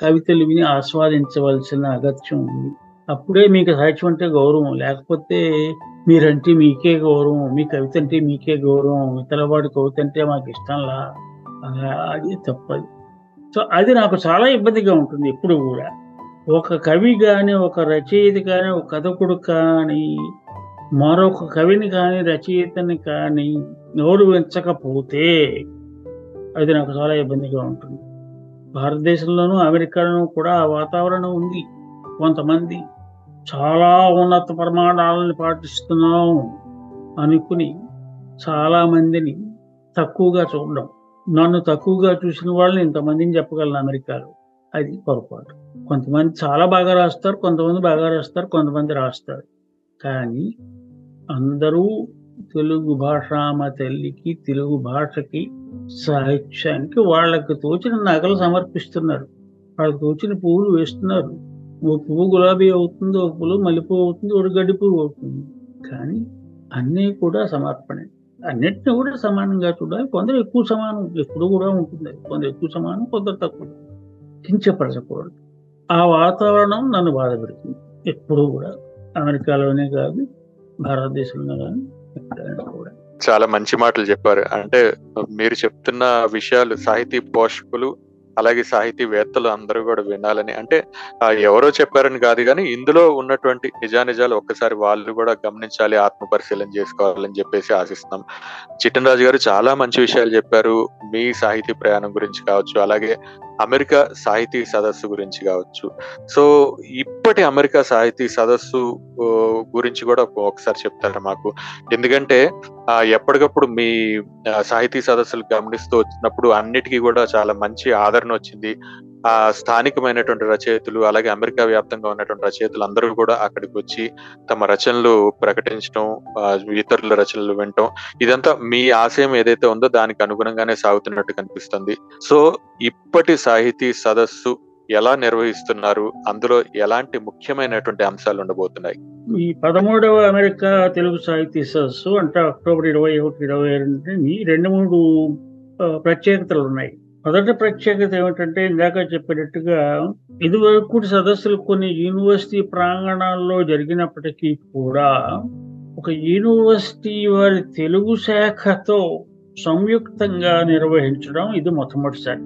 [SPEAKER 3] కవితలు విని ఆస్వాదించవలసిన అగత్యం ఉంది. అప్పుడే మీకు సాహిత్యం అంటే గౌరవం లేకపోతే మీరంటే మీకే గౌరవం మీ కవిత అంటే మీకే గౌరవం ఇతరవాడి కవిత అంటే మాకు ఇష్టంలా అది తప్పది. సో అది నాకు చాలా ఇబ్బందిగా ఉంటుంది ఎప్పుడు కూడా. ఒక కవి కానీ ఒక రచయిత కానీ ఒక కథకుడు కానీ మరొక కవిని కానీ రచయితని కానీ గౌరవించకపోతే అది నాకు చాలా ఇబ్బందిగా ఉంటుంది. భారతదేశంలోనూ అమెరికాలోనూ కూడా ఆ వాతావరణం ఉంది. కొంతమంది చాలా ఉన్నత ప్రమాణాలను పాటిస్తున్నాం అనుకుని చాలామందిని తక్కువగా చూడడం. నన్ను తక్కువగా చూసిన వాళ్ళని ఇంతమందిని చెప్పగలను అమెరికాలో. అది పొరపాటు. కొంతమంది చాలా బాగా రాస్తారు కొంతమంది బాగా రాస్తారు కొంతమంది రాస్తారు. కానీ అందరూ తెలుగు భాష మా తల్లికి తెలుగు భాషకి సాహిత్యానికి వాళ్ళకి తోచిన నగలు సమర్పిస్తున్నారు. వాళ్ళకి తోచిన పువ్వులు వేస్తున్నారు. ఓ పువ్వు గులాబీ అవుతుంది ఒక పువ్వు మల్లెపువ్వు అవుతుంది ఒక గడ్డి పువ్వు అవుతుంది. కానీ అన్నీ కూడా సమర్పణే. అన్నిటిని కూడా సమానంగా చూడాలి. కొందరు ఎక్కువ సమానం ఎప్పుడు కూడా ఉంటుంది. కొందరు ఎక్కువ సమానం కొందరు తక్కువ. కించపరచకూడదు ఆ వాతావరణం నన్ను బాధ పెడుతుంది ఎప్పుడు కూడా. అమెరికాలోనే కాదు భారతదేశంలో కానీ ఎక్కడైనా కూడా.
[SPEAKER 2] చాలా మంచి మాటలు చెప్పారు. అంటే మీరు చెప్తున్న విషయాలు సాహితీ పోషకులు అలాగే సాహితీవేత్తలు అందరూ కూడా వినాలని. అంటే ఎవరో చెప్పారని కాదు కానీ ఇందులో ఉన్నటువంటి నిజానిజాలు ఒక్కసారి వాళ్ళు కూడా గమనించాలి ఆత్మ పరిశీలన చేసుకోవాలని చెప్పేసి ఆశిస్తున్నాం. చిట్టన్ రాజు గారు చాలా మంచి విషయాలు చెప్పారు. మీ సాహితీ ప్రయాణం గురించి కావచ్చు అలాగే అమెరికా సాహితీ సదస్సు గురించి కావచ్చు. సో ఇప్పటి అమెరికా సాహితీ సదస్సు గురించి కూడా ఒకసారి చెప్తారా మాకు? ఎందుకంటే ఎప్పటికప్పుడు మీ సాహితీ సదస్సులు గమనిస్తూ వచ్చినప్పుడు అన్నిటికీ కూడా చాలా మంచి ఆదరణ వచ్చింది. ఆ స్థానికమైనటువంటి రచయితలు అలాగే అమెరికా వ్యాప్తంగా ఉన్నటువంటి రచయితలు అందరూ కూడా అక్కడికి వచ్చి తమ రచనలు ప్రకటించడం ఇతరుల రచనలు వినటం ఇదంతా మీ ఆశయం ఏదైతే ఉందో దానికి అనుగుణంగానే సాగుతున్నట్టు కనిపిస్తుంది. సో ఇప్పటి సాహితీ సదస్సు ఎలా నిర్వహిస్తున్నారు? అందులో ఎలాంటి ముఖ్యమైనటువంటి అంశాలు ఉండబోతున్నాయి?
[SPEAKER 3] ఈ పదమూడవ అమెరికా తెలుగు సాహితీ సదస్సు అంటే అక్టోబర్ ఇరవై ఒకటి ఇరవై రెండు రెండు మూడు ప్రత్యేకతలు ఉన్నాయి. మొదటి ప్రత్యేకత ఏమిటంటే ఇందాక చెప్పినట్టుగా ఇదివరకు సదస్సులు కొన్ని యూనివర్సిటీ ప్రాంగణాల్లో జరిగినప్పటికీ కూడా ఒక యూనివర్సిటీ వారి తెలుగు శాఖతో సంయుక్తంగా నిర్వహించడం ఇది మొట్టమొదటిసారి.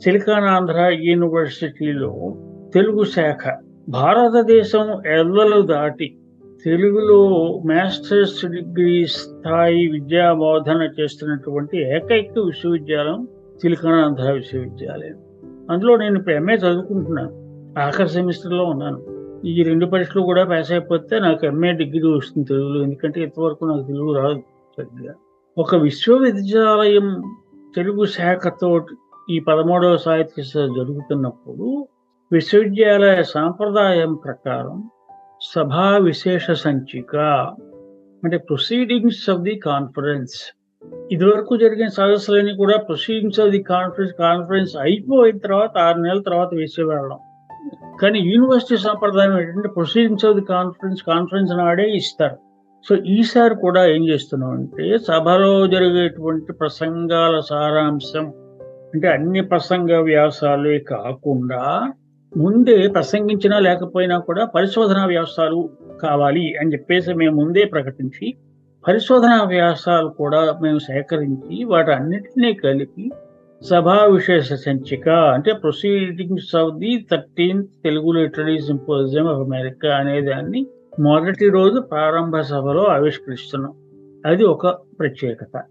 [SPEAKER 3] సిలికాన్ ఆంధ్ర యూనివర్సిటీలో తెలుగు శాఖ భారతదేశం ఎల్లలు దాటి తెలుగులో మాస్టర్స్ డిగ్రీ స్థాయి విద్యా బోధన చేస్తున్నటువంటి ఏకైక విశ్వవిద్యాలయం సిలికాన్ విశ్వవిద్యాలయం. అందులో నేను ఇప్పుడు ఎంఏ చదువుకుంటున్నాను. ఆఖరి సెమిస్టర్లో ఉన్నాను. ఈ రెండు పరీక్షలు కూడా పాస్ అయిపోతే నాకు ఎంఏ డిగ్రీ వస్తుంది తెలుగులో. ఎందుకంటే ఇంతవరకు నాకు తెలుగు రాదు సరిగ్గా. ఒక విశ్వవిద్యాలయం తెలుగు శాఖతో ఈ పదమూడవ సాహిత్య జరుగుతున్నప్పుడు విశ్వవిద్యాలయ సాంప్రదాయం ప్రకారం సభా విశేష సంచిక అంటే ప్రొసీడింగ్స్ ఆఫ్ ది కాన్ఫరెన్స్ ఇదివరకు జరిగిన సదస్సులన్నీ కూడా proceedings of the conference conference అయిపోయిన తర్వాత ఆరు నెలల తర్వాత వేసేవాళ్ళం. కానీ యూనివర్సిటీ సాంప్రదాయం ఏంటంటే proceedings of the conference conference నాడే ఇస్తారు. సో ఈసారి కూడా ఏం చేస్తున్నాం అంటే సభలో జరిగేటువంటి ప్రసంగాల సారాంశం అంటే అన్ని ప్రసంగ వ్యాసాలే కాకుండా ముందే ప్రసంగించినా లేకపోయినా కూడా పరిశోధనా వ్యాసాలు కావాలి అని చెప్పేసి మేము ముందే ప్రకటించి పరిశోధనా వ్యాసాలు కూడా మేము సేకరించి వాటి అన్నిటినీ కలిపి సభా విశేష సంచిక అంటే proceedings of the thirteenth Telugu literary symposium of America అనే దాన్ని మొదటి రోజు ప్రారంభ సభలో ఆవిష్కరిస్తున్నాం. అది ఒక ప్రత్యేకత.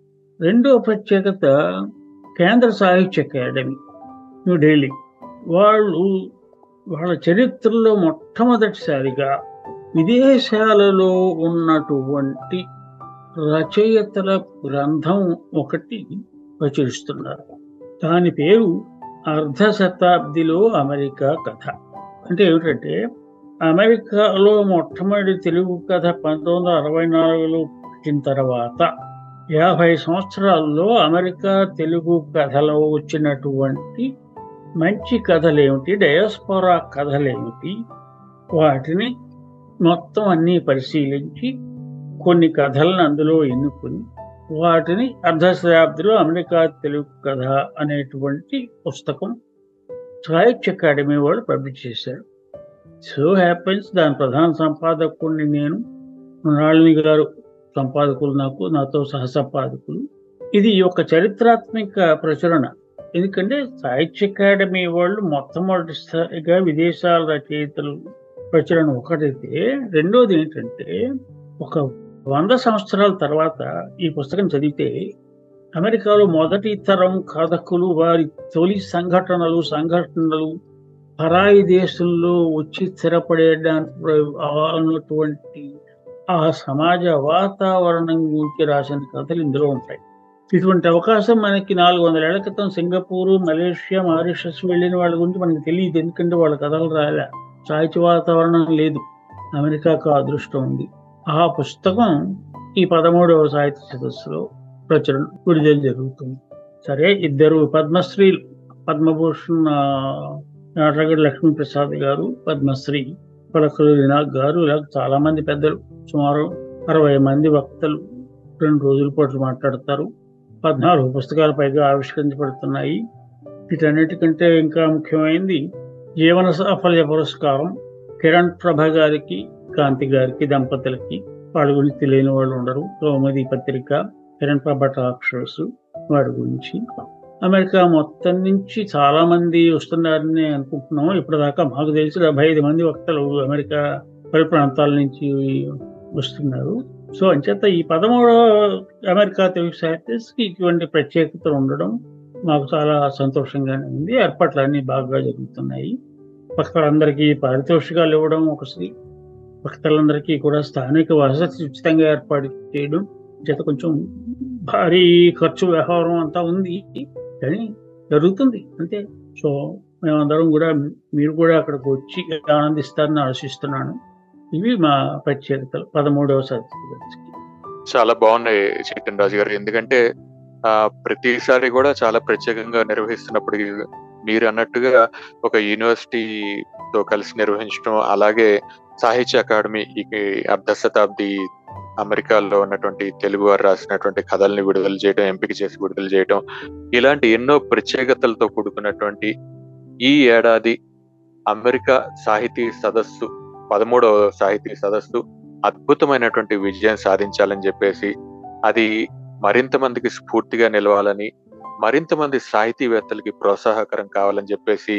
[SPEAKER 3] రెండో ప్రత్యేకత కేంద్ర సాహిత్య అకాడమీ న్యూఢిల్లీ. వాళ్ళు వాళ్ళ చరిత్రలో మొట్టమొదటిసారిగా విదేశాలలో ఉన్నటువంటి రచయితల గ్రంథం ఒకటి ప్రచురిస్తున్నారు. దాని పేరు అర్ధ శతాబ్దిలో అమెరికా కథ. అంటే ఏమిటంటే అమెరికాలో మొట్టమొదటి తెలుగు కథ పంతొమ్మిది వందల అరవై నాలుగులో పుట్టిన తర్వాత యాభై సంవత్సరాల్లో అమెరికా తెలుగు కథలో వచ్చినటువంటి మంచి కథలేమిటి డయాస్పోరా కథలేమిటి వాటిని మొత్తం అన్నీ పరిశీలించి కొన్ని కథలను అందులో ఎన్నుకొని వాటిని అర్ధశతాబ్దిలో అమెరికా తెలుగు కథ అనేటువంటి పుస్తకం సాహిత్య అకాడమీ వాళ్ళు పబ్లిష్ చేశారు. సో హ్యాపెన్స్ దాని ప్రధాన సంపాదకుడిని నేను మృణాళిని గారు సంపాదకులు నాకు నాతో సహ సంపాదకులు. ఇది ఒక చరిత్రాత్మక ప్రచురణ. ఎందుకంటే సాహిత్య అకాడమీ వాళ్ళు మొట్టమొదటిసారిగా విదేశాల రచయితలు ప్రచురణ ఒకటైతే రెండోది ఏంటంటే ఒక వంద సంవత్సరాల తర్వాత ఈ పుస్తకం చదివితే అమెరికాలో మొదటి తరం కథకులు వారి తొలి సంఘటనలు సంఘటనలు పరాయి దేశంలో వచ్చి స్థిరపడేయడానికి అన్నటువంటి ఆ సమాజ వాతావరణం గురించి రాసిన కథలు ఇందులో ఉంటాయి. ఇటువంటి అవకాశం మనకి నాలుగు వందల ఏళ్ళ క్రితం సింగపూర్ మలేషియా మారిషస్ వెళ్ళిన వాళ్ళ గురించి మనకి తెలియదు. ఎందుకంటే వాళ్ళ కథలు రాలే సాహిత్య వాతావరణం లేదు. అమెరికాకు అదృష్టం ఉంది. ఆ పుస్తకం ఈ పదమూడవ సాహిత్య సదస్సులో ప్రచురణ విడుదల జరుగుతుంది. సరే ఇద్దరు పద్మశ్రీలు పద్మభూషణ్ నాటగడ్డ లక్ష్మీప్రసాద్ గారు పద్మశ్రీ పలకలు వినాయక్ గారు ఇలా చాలా మంది పెద్దలు సుమారు అరవై మంది వక్తలు రెండు రోజుల పాటు మాట్లాడతారు. పద్నాలుగు పుస్తకాల పైగా ఆవిష్కరించబడుతున్నాయి. వీటన్నిటికంటే ఇంకా ముఖ్యమైనది జీవన సాఫల్య పురస్కారం కిరణ్ ప్రభ గారికి కాంతి గారికి దంపతులకి వాళ్ళ గురించి తెలియని వాళ్ళు ఉండరు. కౌమది పత్రిక కిరణ్ ప్రభ టాక్షర్స్ వాడి గురించి. అమెరికా మొత్తం నుంచి చాలా మంది వస్తున్నారని అనుకుంటున్నాం ఇప్పటిదాకా మాకు తెలిసి డెబ్బై ఐదు మంది వక్తలు అమెరికా పలు ప్రాంతాల నుంచి వస్తున్నారు. సో అంచేత ఈ పదమూడవ అమెరికా తెలుగు సాహిత్యస్కి ఇటువంటి ప్రత్యేకతలు ఉండడం మాకు చాలా సంతోషంగానే ఉంది. ఏర్పాట్లన్నీ బాగా జరుగుతున్నాయి. భక్తులందరికీ పారితోషికాలు ఇవ్వడం ఒకసారి భక్తులందరికీ కూడా స్థానిక వసతి ఉచితంగా ఏర్పాటు చేయడం చేత కొంచెం భారీ ఖర్చు వ్యవహారం అంతా ఉంది కానీ జరుగుతుంది. అంతే. సో మేమందరం కూడా మీరు కూడా అక్కడికి వచ్చి ఆనందిస్తారని ఆశిస్తున్నాను. ఇవి మా ప్రత్యేకతలు. పదమూడవ సర్టిఫికెట్స్కి
[SPEAKER 2] చాలా బాగున్నాయి చైతన్ రాజు గారు ఎందుకంటే ఆ ప్రతిసారి కూడా చాలా ప్రత్యేకంగా నిర్వహిస్తున్నప్పుడు మీరు అన్నట్టుగా ఒక యూనివర్సిటీతో కలిసి నిర్వహించడం అలాగే సాహిత్య అకాడమీ ఈ అర్ధ శతాబ్ది అమెరికాలో ఉన్నటువంటి తెలుగు వారు రాసినటువంటి కథల్ని విడుదల చేయడం ఎంపిక చేసి విడుదల చేయడం ఇలాంటి ఎన్నో ప్రత్యేకతలతో కూడుకున్నటువంటి ఈ ఏడాది అమెరికా సాహితీ సదస్సు పదమూడవ సాహితీ సదస్సు అద్భుతమైనటువంటి విజయం సాధించాలని చెప్పేసి అది మరింత మందికి స్ఫూర్తిగా నిలవాలని మరింత మంది సాహితీవేత్తలకి ప్రోత్సాహకరం కావాలని చెప్పేసి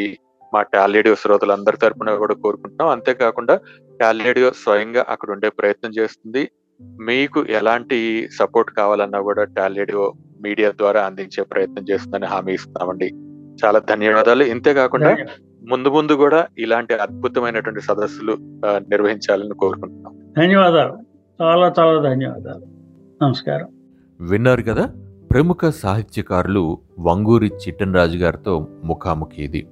[SPEAKER 2] మా టాలేడియో శ్రోతలందరి తరపున కూడా కోరుకుంటున్నాం. అంతేకాకుండా టాలేడియో స్వయంగా అక్కడ ఉండే ప్రయత్నం చేస్తుంది. మీకు ఎలాంటి సపోర్ట్ కావాలన్నా కూడా టాలేడియో మీడియా ద్వారా అందించే ప్రయత్నం చేస్తుందని హామీ ఇస్తున్నామండి. చాలా ధన్యవాదాలు. ఇంతేకాకుండా ముందు ముందు కూడా ఇలాంటి అద్భుతమైనటువంటి సదస్సులు నిర్వహించాలని కోరుకుంటున్నాం.
[SPEAKER 3] ధన్యవాదాలు. చాలా చాలా ధన్యవాదాలు. నమస్కారం.
[SPEAKER 4] విన్నారు కదా ప్రముఖ సాహిత్యకారులు వంగూరి చిట్టనరాజు గారితో ముఖాముఖి ఇది.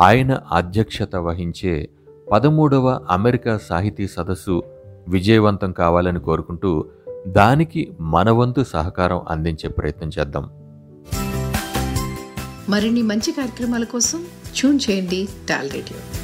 [SPEAKER 4] ఆయన అధ్యక్షత వహించే పదమూడవ అమెరికా సాహితీ సదస్సు విజయవంతం కావాలని కోరుకుంటూ దానికి మనవంతు సహకారం అందించే ప్రయత్నం చేద్దాం.
[SPEAKER 1] మరిన్ని మంచి కార్యక్రమాల కోసం ట్యూన్ చేయండి టాల్ రేడియో.